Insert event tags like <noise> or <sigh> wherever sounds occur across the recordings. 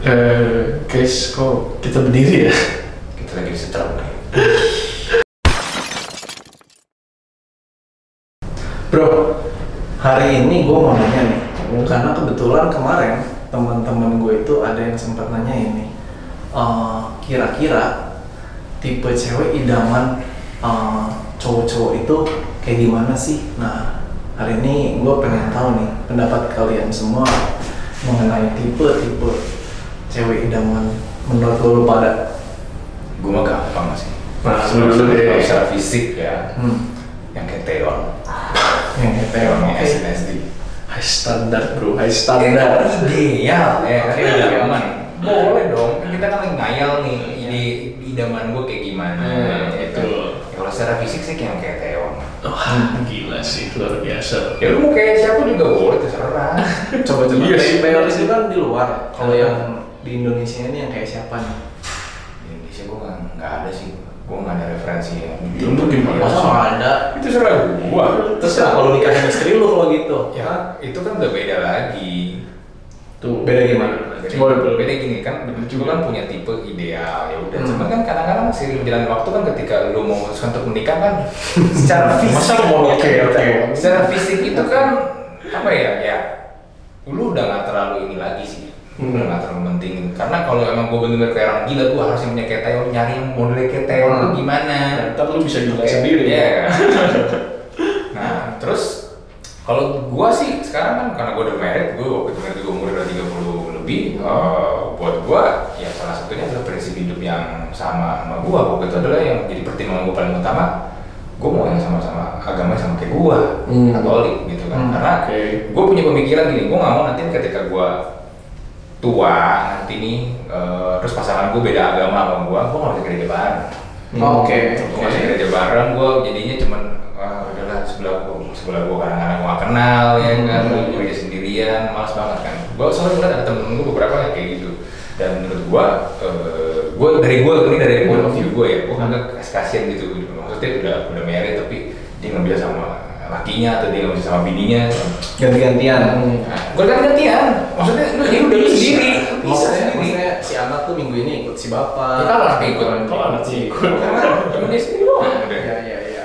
Eh, guys, kok kita berdiri ya? <laughs> Kita lagi nih. Bro, hari ini gue mau nanya nih, karena kebetulan kemarin teman-teman gue itu ada yang sempat nanya ini, eh, kira-kira tipe cewek idaman eh, cowok-cowok itu kayak gimana sih? Nah, hari ini gue pengen tahu nih pendapat kalian semua mengenai tipe-tipe cewek idaman menurut lo pada. Gue mah gampang sih. Nah, lu dulu deh. Secara fisik ya, Hmm, yang kayak Teon. yang hetero, Teon oke. SNSD. High standar bro, high standar. Ideal, ya kan Oke, idaman. Boleh dong, kan kita kan lagi ngayal nih, ide idaman gue kayak gimana. Hmm, betul. Ya, kalau secara fisik sih kayak yang kayak Teon. Wah, gila sih, luar biasa. Ya lu mau kayak siapa juga boleh, terserah. <laughs> Coba-coba Iya sih. teoris itu kan di luar. Kalau yang di Indonesia ini yang kayak siapa nih? Di Indonesia gue nggak nggak ada sih, gue nggak ada referensi ya. Lu gimana? Masa nggak ada? Itu serah gua. Terus lah kalau nikahin istri lu kalau gitu. Ya, itu kan udah beda lagi. Tuh, Beda gimana? Beda, Boleh, boleh. beda gini kan, juga kan punya tipe ideal ya udah. Hmm. Cuman kan kadang-kadang seiring berjalan waktu kan ketika lu mau memutuskan untuk menikah kan, <laughs> secara fisik, Masa lu mau Oke, oke. secara fisik itu kan apa ya ya, lu udah nggak terlalu ini lagi sih. Hmm. Udah nggak terlalu pentingin karena kalau emang gue bener-bener kayak orang gila gue harus yang punya kayak nyari yang modelnya kayak Hmm. gimana Ntar lu bisa Oke, sendiri. Iya. <laughs> nah, terus kalau gua sih sekarang kan karena gua udah married, gua waktu itu married gua umur udah 30 lebih, eh, buat gua ya salah satunya adalah prinsip hidup yang sama sama gua waktu itu adalah yang jadi pertimbangan gua paling utama gua mau yang sama-sama agama sama kayak gua, Hmm. Katolik gitu kan. Hmm, Karena oke. gua punya pemikiran gini, gua nggak mau nanti ketika gua tua nanti nih eh, terus pasangan gua beda agama sama gua, gua nggak bisa gereja bareng Oh, Oke. gue masih gereja bareng gue jadinya cuman ah, udahlah sebelah gua sebelah gue kadang-kadang gue gak kenal ya kan Hmm. gue gereja sendirian malas banget kan gue soalnya ngeliat ada temen gue beberapa yang kayak gitu dan menurut gue uh, gue dari gue ini dari point of view gue ya gue agak kasihan gitu maksudnya udah udah married tapi dia nggak bisa sama lakinya atau dia nggak bisa sama bininya Ganti-gantian. nah, gue kan gantian maksudnya lu ya udah lu sendiri bisa sendiri maksudnya si anak tuh minggu ini ikut si bapak. ya kalau anak ikut Kalau anak sih ikut. cuma dia sendiri doang Iya, iya, iya.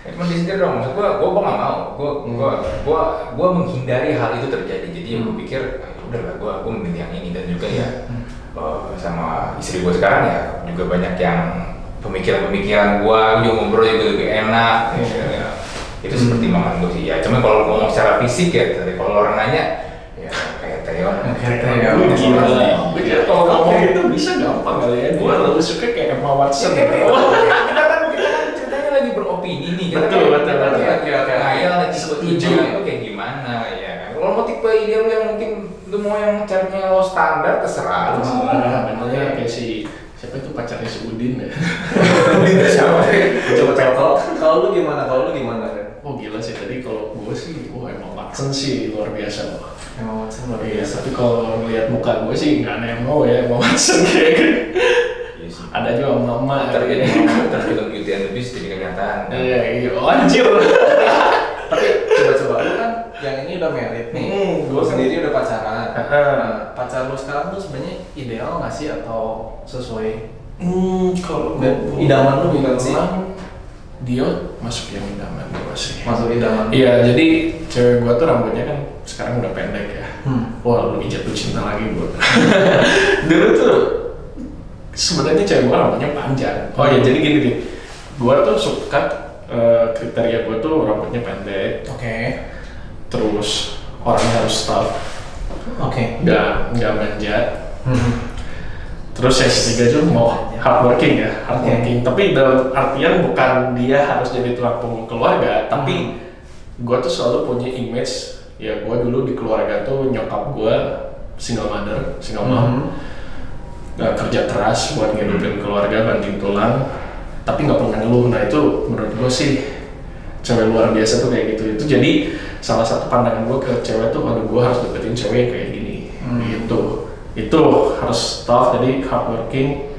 Ya, cuma di sini dong, maksud gua, gua, gua gak mau, gua, Hmm. gua, gua, gua menghindari hal itu terjadi. Jadi yang gua Hmm. pikir, ah, ya udah lah, gua, gua memilih yang ini dan juga ya Hmm. eh, sama istri gua sekarang ya juga banyak yang pemikiran-pemikiran gua, juga ngobrol juga lebih enak. Itu Hmm. seperti makan gua sih. Ya, cuma kalau ngomong secara fisik ya, tadi kalau orang nanya, ya kayak Teon. Kayak Theo. Lu gila. Kalau ngomong itu bisa gampang kali ya. Gue lebih suka kayak Emma Watson. Ya, <laughs> kita kan kita kan ceritanya lagi beropini nih. Kita Betul, kan- betul, oke. ngayal Setuju. itu kayak gimana ya. Kalau mau tipe ideal yang mungkin lu mau yang carinya lo standar terserah lu. Namanya kayak si siapa itu pacarnya si Udin ya. <laughs> Siapa? Coba coba kalau kalau lu gimana? Kalau lu gimana, gila sih tadi kalau gue sih, wah Emma Watson sih luar biasa loh. Emang Watson luar Iya, biasa. tapi kalau ngeliat muka gue sih nggak nemo ya Emma Watson kayak gitu. Iya sih. Ada juga mama Ntar kayak jadi gitu. ntar film Beauty and the Beast jadi kenyataan. Iya, iya, oh, anjir. Tapi coba-coba lu kan yang ini udah married nih. Hmm, gua kan- sendiri udah pacaran. Nah, pacar lu sekarang tuh sebenarnya ideal nggak sih atau sesuai? Hmm, kalau idaman lu bukan sih? Dia masuk yang idaman gue sih. Masuk idaman? Iya, jadi cewek gua tuh rambutnya kan sekarang udah pendek ya. Hmm. Wah, lebih jatuh cinta lagi gua. <laughs> Dulu tuh sebenarnya cewek gua rambutnya panjang. Oh ya, jadi gini nih. Gua tuh suka eh, kriteria gua tuh rambutnya pendek, Oke. terus orangnya harus tough, Oke. nggak nggak manja. Hmm. Terus yang ketiga tuh mau hardworking ya, hardworking. Tapi dalam artian bukan dia harus jadi tulang punggung keluarga, tapi gue tuh selalu punya image ya gue dulu di keluarga tuh nyokap gue single mother, single mom, Hmm. Nggak kerja keras buat ngidupin keluarga banting tulang, tapi nggak pernah ngeluh. Nah itu menurut gue sih cewek luar biasa tuh kayak gitu. Itu jadi salah satu pandangan gue ke cewek tuh, aduh gue harus deketin cewek kayak gini, Hmm. gitu. Itu harus tough, jadi hardworking,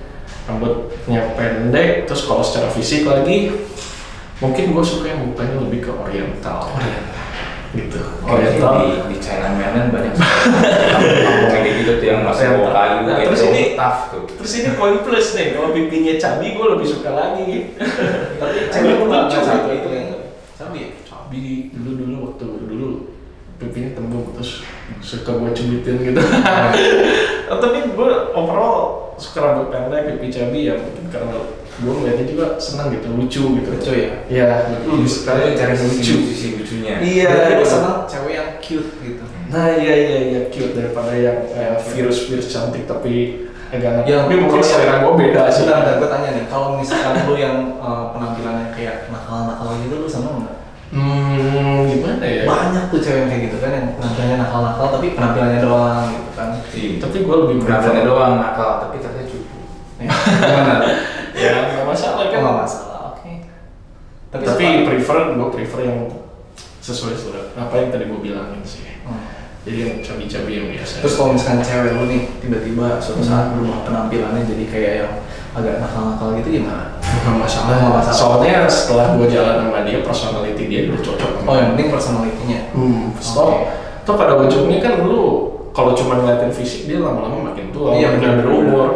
rambutnya pendek, terus kalau secara fisik lagi, mungkin gue suka yang mukanya lebih ke oriental. gitu. Oh, Oriental. di, di China Mainland banyak sekali kampung kayak gitu tuh yang masih bawa kayu. tough tuh. terus ini poin plus nih kalau pipinya cabi gue lebih suka lagi Tapi nggak lucu cabi gitu. itu yang cabi ya? cabi dulu dulu waktu dulu pipinya tembung terus suka gue cubitin gitu Oh, tapi gue overall suka rambut pendek pipi cabi ya mungkin karena gue ngeliatnya juga senang gitu lucu gitu Lucu ya? Iya, suka Kalian cari lucu. sisi lucunya. Iya, iya. senang cewek yang cute gitu. Nah iya iya iya cute daripada yang kayak virus-virus cantik tapi agak Yang tapi mungkin kalau- selera gue beda sih. Sebentar, bentar, gue tanya nih, kalau misalkan lu yang eh, penampilannya kayak nakal-nakal gitu, lu seneng nggak? Hmm, gimana ya? Banyak tuh cewek yang kayak gitu kan, yang penampilannya nakal-nakal tapi penampilannya doang gitu kan. Iya. Tapi gue lebih Penampilannya doang nakal, tapi. Ya, Gimana? Ya nggak masalah kan. nggak masalah, oke. Tapi, suka- prefer gue prefer yang sesuai surat apa yang tadi gue bilangin sih. Hmm. Jadi yang cabi-cabi yang biasa. Terus kalau misalkan cewek lu nih tiba-tiba suatu saat berubah penampilannya jadi kayak yang agak nakal-nakal gitu gimana? Nggak masalah. Nggak masalah. Soalnya setelah gue jalan sama dia, personality dia udah cocok. Oh yang penting personalitinya. Hmm, stop. Oke. Toh pada ujungnya kan lu kalau cuma ngeliatin fisik dia lama-lama makin tua, Iya, makin benar, berumur.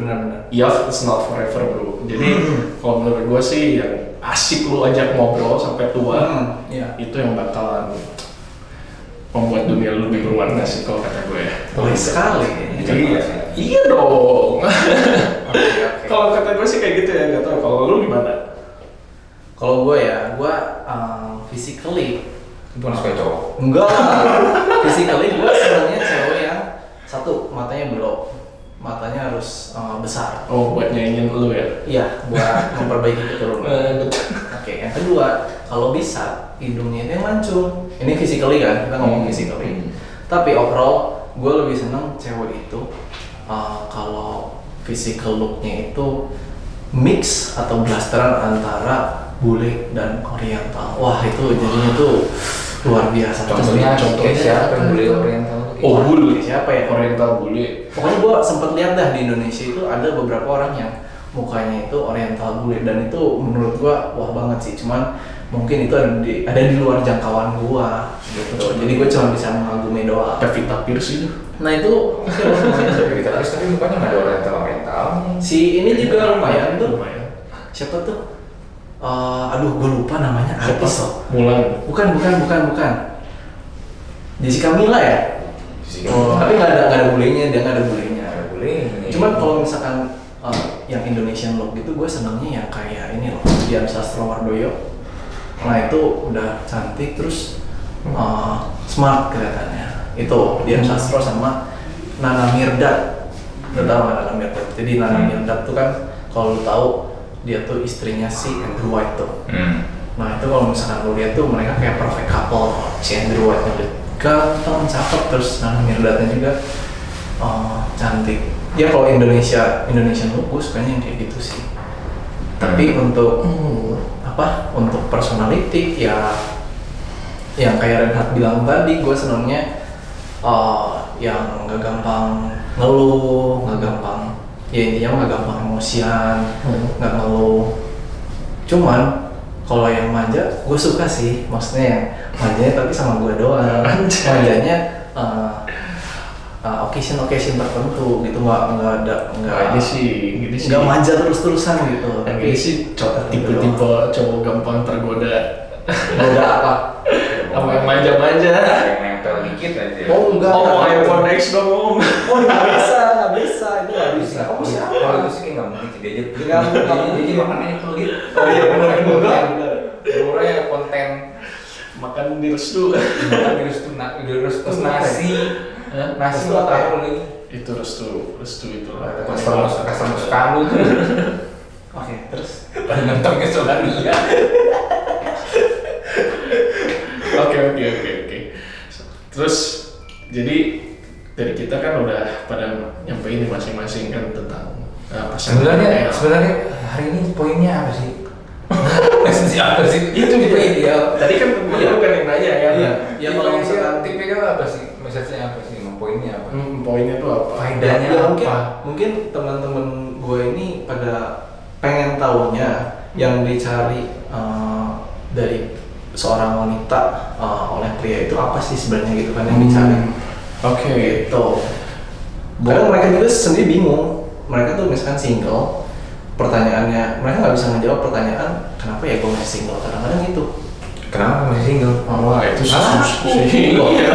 Benar-benar. Youth is not forever bro. Jadi kalau menurut gue sih yang asik lu ajak ngobrol sampai tua Hmm, Iya. itu yang bakalan membuat dunia lu lebih berwarna sih kalau kata gue ya. Boleh sekali. Iya. Iya dong. <laughs> Oke, oke. kalau kata gue sih kayak gitu ya, gak tau kalau lu gimana? Kalau gue ya, gue um, physically Itu kan suka cowok. enggak. <laughs> physically gue sebenarnya cewek yang satu matanya belok, matanya harus uh, besar. Oh buat nyanyiin lu ya? Iya, buat <laughs> memperbaiki keturunan. Eh. Oke, yang kedua, kalau bisa hidungnya itu yang mancung. Ini physically kan, kita ngomong Hmm. physically. Hmm. Tapi overall, gue lebih seneng cewek itu uh, kalau physical looknya itu mix atau blasteran antara bule dan oriental. Wah itu jadinya tuh luar biasa. Contohnya, Contohnya siapa yang boleh oriental Oh bule, Siapa ya? Oriental bule. Pokoknya gue sempet lihat dah di Indonesia itu ada beberapa orang yang mukanya itu oriental bule dan itu menurut gue wah banget sih. Cuman mungkin itu ada di ada di luar jangkauan gue gitu. Jadi gue cuma bisa mengagumi doang. Pevita Pierce itu. Nah itu loh, lumayan. Tapi mukanya nggak ada oriental oriental. si ini juga lumayan tuh. Lumayan. Siapa tuh? Eh, aduh gue lupa namanya artis loh. Mulan. Bukan bukan bukan bukan. Jessica Mila ya. Oh. Tapi nggak ada nggak ada bulenya dia nggak ada bulenya. Nggak boleh. Cuman kalau misalkan uh, yang Indonesian look gitu gue senangnya yang kayak ini loh Dian Sastrowardoyo. Nah itu udah cantik terus uh, smart kelihatannya. Itu Dian Sastro sama Nana Mirdad. Udah tahu nggak Nana Mirdad? Jadi Nana Hmm. Mirdad tuh kan kalau lu tahu dia tuh istrinya si Andrew White tuh. Hmm. Nah itu kalau misalkan lu lihat tuh mereka kayak perfect couple. Si Andrew White nya ganteng, cakep, terus Nana Mirdadnya juga uh, cantik. Ya kalau Indonesia Indonesian look gue sukanya yang kayak gitu sih. Tapi untuk apa? Untuk personality ya yang kayak Renhat bilang tadi gue senangnya uh, yang nggak gampang ngeluh, nggak gampang ya intinya nggak gampang emosian, nggak ngeluh. Cuman kalau yang manja gue suka sih, maksudnya yang manjanya tapi sama gue doang. <laughs> Manjanya uh, uh, occasion occasion tertentu gitu nggak nggak ada nggak Nah, ini sih, ini sih. nggak manja terus terusan gitu. Yang ini sih cowok tipe-tipe cowok gampang tergoda. Udah apa? <laughs> Sama yang manja-manja. Yang nempel dikit aja. Oh enggak. Oh, mau iPhone X dong om. Oh nggak bisa, nggak bisa, itu nggak bisa. Kamu itu sih kayak nggak mungkin sih dia aja. Nggak mungkin. Dia jadi makannya itu gitu. Oh iya, benar, benar, benar. Konten Makan di restu. makan di restu na- di restu terus nasi. Hah? Nasi lo ya? taruh lagi. Itu restu, restu itu lah. Customer customer kamu tuh. Oke, terus nonton kesukaan dia. Oke oke oke oke. Terus jadi dari kita kan udah pada nyampein masing-masing kan tentang uh, Sebenarnya ideal. sebenarnya hari ini poinnya apa sih? Maksudnya apa sih? itu tipe ideal. Tadi kan Iya. lu kan yang nanya kan. Iya. Ya kalau misalkan tipe ideal apa sih? Maksudnya apa sih? Poinnya apa? Hmm, poinnya tuh apa? Faedahnya ya, apa? mungkin mungkin teman-teman gue ini pada pengen tahunya yang dicari uh, dari seorang wanita uh, oleh pria itu apa sih sebenarnya gitu kan yang dicari Hmm, Oke. gitu kadang mereka juga sendiri bingung mereka tuh misalkan single pertanyaannya mereka nggak bisa ngejawab pertanyaan kenapa ya gue masih single kadang-kadang gitu Kenapa masih single? Wah, itu Ah, susah sih. Kok? Iya.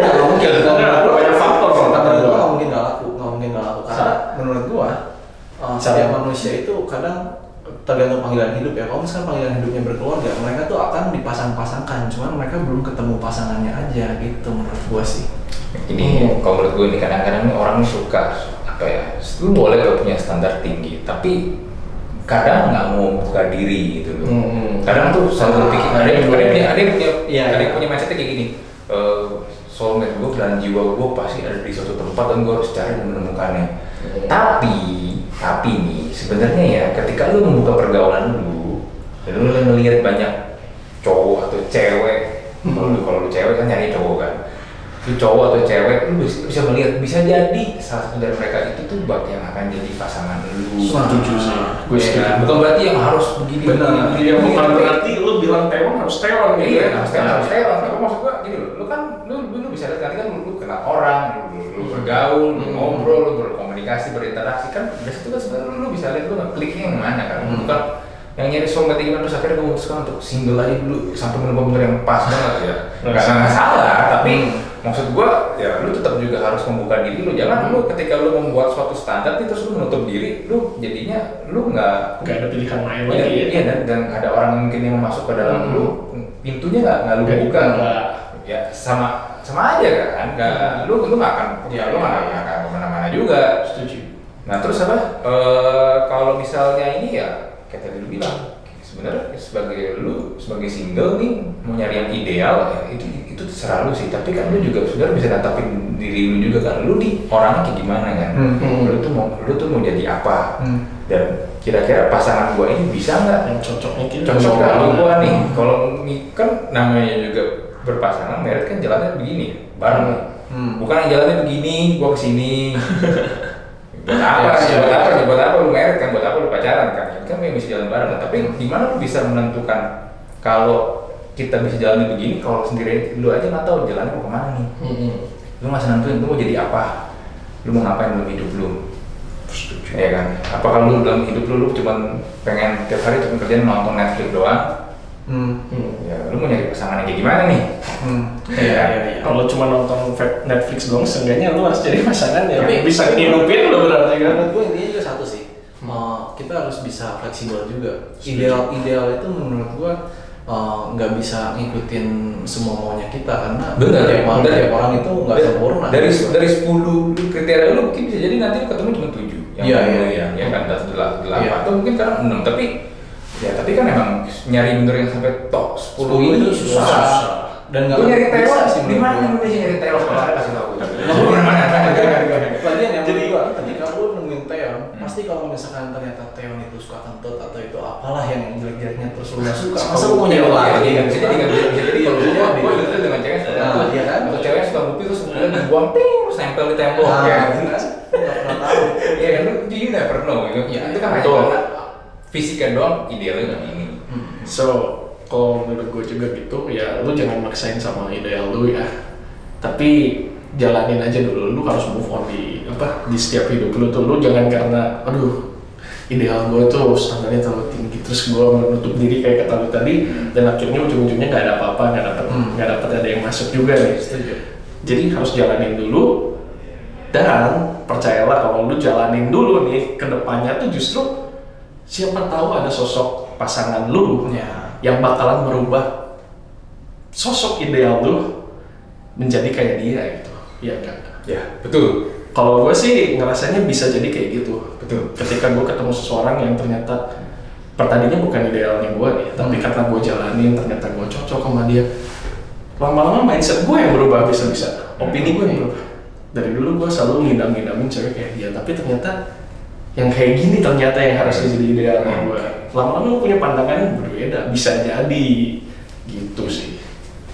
Nggak mungkin <laughs> banyak faktor gua. gua nggak mungkin nggak laku nggak mungkin nggak laku karena menurut gua uh, setiap manusia itu kadang tergantung panggilan hidup ya kalau misalkan panggilan hidupnya berkeluarga mereka tuh akan dipasang-pasangkan cuman mereka belum ketemu pasangannya aja gitu menurut gua sih Ini kalau menurut gue ini kadang-kadang orang suka apa ya? Lu boleh kalau punya standar tinggi, tapi kadang nggak mau buka diri gitu loh. Hmm. Kadang tuh selalu Ah, pikir ada yang ada yang punya ada yang punya Iya, ada yang iya. punya mindsetnya kayak gini. Eh, soulmate gue dan jiwa gue pasti ada di suatu tempat dan gue harus cari dan menemukannya. Tapi tapi nih sebenarnya ya ketika lu membuka pergaulan lu dan lu ngelihat banyak cowok atau cewek kalau lu kalau lu cewek kan nyari cowok kan lu cowok atau cewek lu bisa, bisa melihat bisa jadi salah satu dari mereka itu tuh bak yang akan jadi pasangan lu Setuju sih. Gue Ya setuju. kan? bukan berarti yang harus begini Benar. begini, begini, bukan berarti lu bilang tewan harus tewan gitu Iya, ya. harus tewan, harus tewan. Tapi maksud gua gini lu kan lu, lu, lu bisa lihat nanti kan lu, kenal orang, lu, lu, bergaul, lu Hmm. ngobrol, lu berkomunikasi, berinteraksi kan dari situ kan sebenarnya lu, bisa lihat lu ngekliknya yang mana kan. Hmm. Bukan yang nyari soulmate gimana terus akhirnya gue memutuskan untuk single aja dulu sampai benar-benar yang pas banget ya. Nggak Gak salah. salah, tapi Hmm. Maksud gua ya lu tetap juga harus membuka diri lu. Jangan lu ketika lu membuat suatu standar nih, terus lu menutup diri, lu jadinya lu nggak Gak ada pilihan lain Iya, lagi ya. iya dan, dan ada orang mungkin yang masuk ke dalam Hmm. lu pintunya nggak nggak lu Nggak buka dibuka. ya sama sama aja kan nggak lu lu nggak akan ya Iya, lu nggak nggak akan ke mana-mana juga Setuju. nah terus apa Eh, kalau misalnya ini ya kayak tadi lu bilang sebenarnya sebagai lu sebagai single nih mau nyari yang ideal ya itu itu terserah lu sih tapi kan lu juga sebenarnya bisa natapin diri lu juga kan lu nih orangnya kayak gimana kan Hmm. lu tuh mau lu tuh mau jadi apa Hmm. dan kira-kira pasangan gua ini bisa nggak Yang cocoknya kita. cocok nggak sama gua nih Hmm. kalau kan namanya juga berpasangan merit kan jalannya begini bareng Hmm. bukan yang jalannya begini gua ke sini <laughs> buat apa sih iya. buat apa buat apa lu merit kan buat apa lu pacaran kan kan memang bisa jalan bareng tapi gimana lu bisa menentukan kalau kita bisa jalan begini kalau sendiri lu aja nggak tahu jalannya mau ke mana nih Hmm. lu masih nentuin lu mau jadi apa lu mau ngapain dalam hidup lu Setuju. Iya kan? Apa kalau lu dalam hidup lu, lu cuma pengen tiap hari cuma kerjaan nonton Netflix doang? Hmm. Ya, lu mau nyari pasangan yang kayak gimana nih? Hmm. Iya, Iya, iya. Kalau cuma nonton Netflix doang, seenggaknya lu harus cari pasangan ya. Tapi- bisa ngidupin lu berarti kan. Menurut gue intinya juga satu sih. Uh, kita harus bisa fleksibel juga. Ideal ideal itu menurut gue uh, nggak bisa ngikutin semua maunya kita karena tiap orang, Dari- tiap orang itu nggak sempurna. Dari gitu. dari 10 kriteria lu mungkin bisa jadi nanti lu ketemu cuma 7 yang Iya, iya, iya. Ya kan atau 8 Iya. atau mungkin karena 6 tapi ya tapi kan emang nyari bener yang sampai top 10 10 ini itu susah. susah. Dan nggak nyari Taiwan sih di mana. Indonesia nyari Taiwan kalau saya kasih tahu. Boleh. mana Lagian yang Jadi- gua, ketika lu nemuin Teon, pasti kalau misalkan ternyata Teon itu suka kentut atau itu apalah yang jelek-jeleknya terus lu nggak suka, masa lu mau Iya, nyewa iya, lagi? iya, jadi nggak bisa jadi kalau Iya, gua iya. gua itu dengan cewek suka Nah, ngupil. iya kan? atau cewek suka ngupil terus kemudian dibuang ping terus nempel di tembok Nah, ya kan? Lu nggak pernah tahu. Iya kan you never know gitu. Iya, itu kan hanya karena fisiknya doang idealnya begini. Hmm. So, kalau menurut gue juga gitu, ya lu jangan maksain sama ideal lu ya. Tapi jalanin aja dulu, lu harus move on di apa di setiap hidup lu tuh. Lu jangan karena, aduh, ideal gue tuh standarnya terlalu tinggi, terus gue menutup diri kayak kata lu tadi, dan akhirnya ujung-ujungnya nggak ada apa-apa, nggak dapat Hmm. nggak dapat ada yang masuk juga nih. Setuju. Jadi harus jalanin dulu dan percayalah kalau lu jalanin dulu nih ke depannya tuh justru siapa tahu ada sosok pasangan lu Ya. yang bakalan merubah sosok ideal lu menjadi kayak dia gitu. Iya kan? Ya betul Kalau gue sih ngerasanya bisa jadi kayak gitu. betul. Ketika gue ketemu seseorang yang ternyata pertandingan bukan idealnya gue nih, tapi Hmm. karena gue jalanin ternyata gue cocok sama dia. Lama-lama mindset gue yang berubah bisa-bisa, opini gue yang berubah. Dari dulu gue selalu ngidam-ngidamin cewek kayak dia, tapi ternyata yang kayak gini ternyata yang harusnya jadi idealnya gue. Lama-lama punya pandangan berbeda, bisa jadi gitu sih.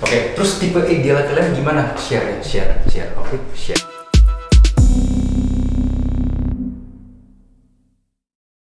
Oke terus tipe ideal kalian gimana? Share ya share share oke share.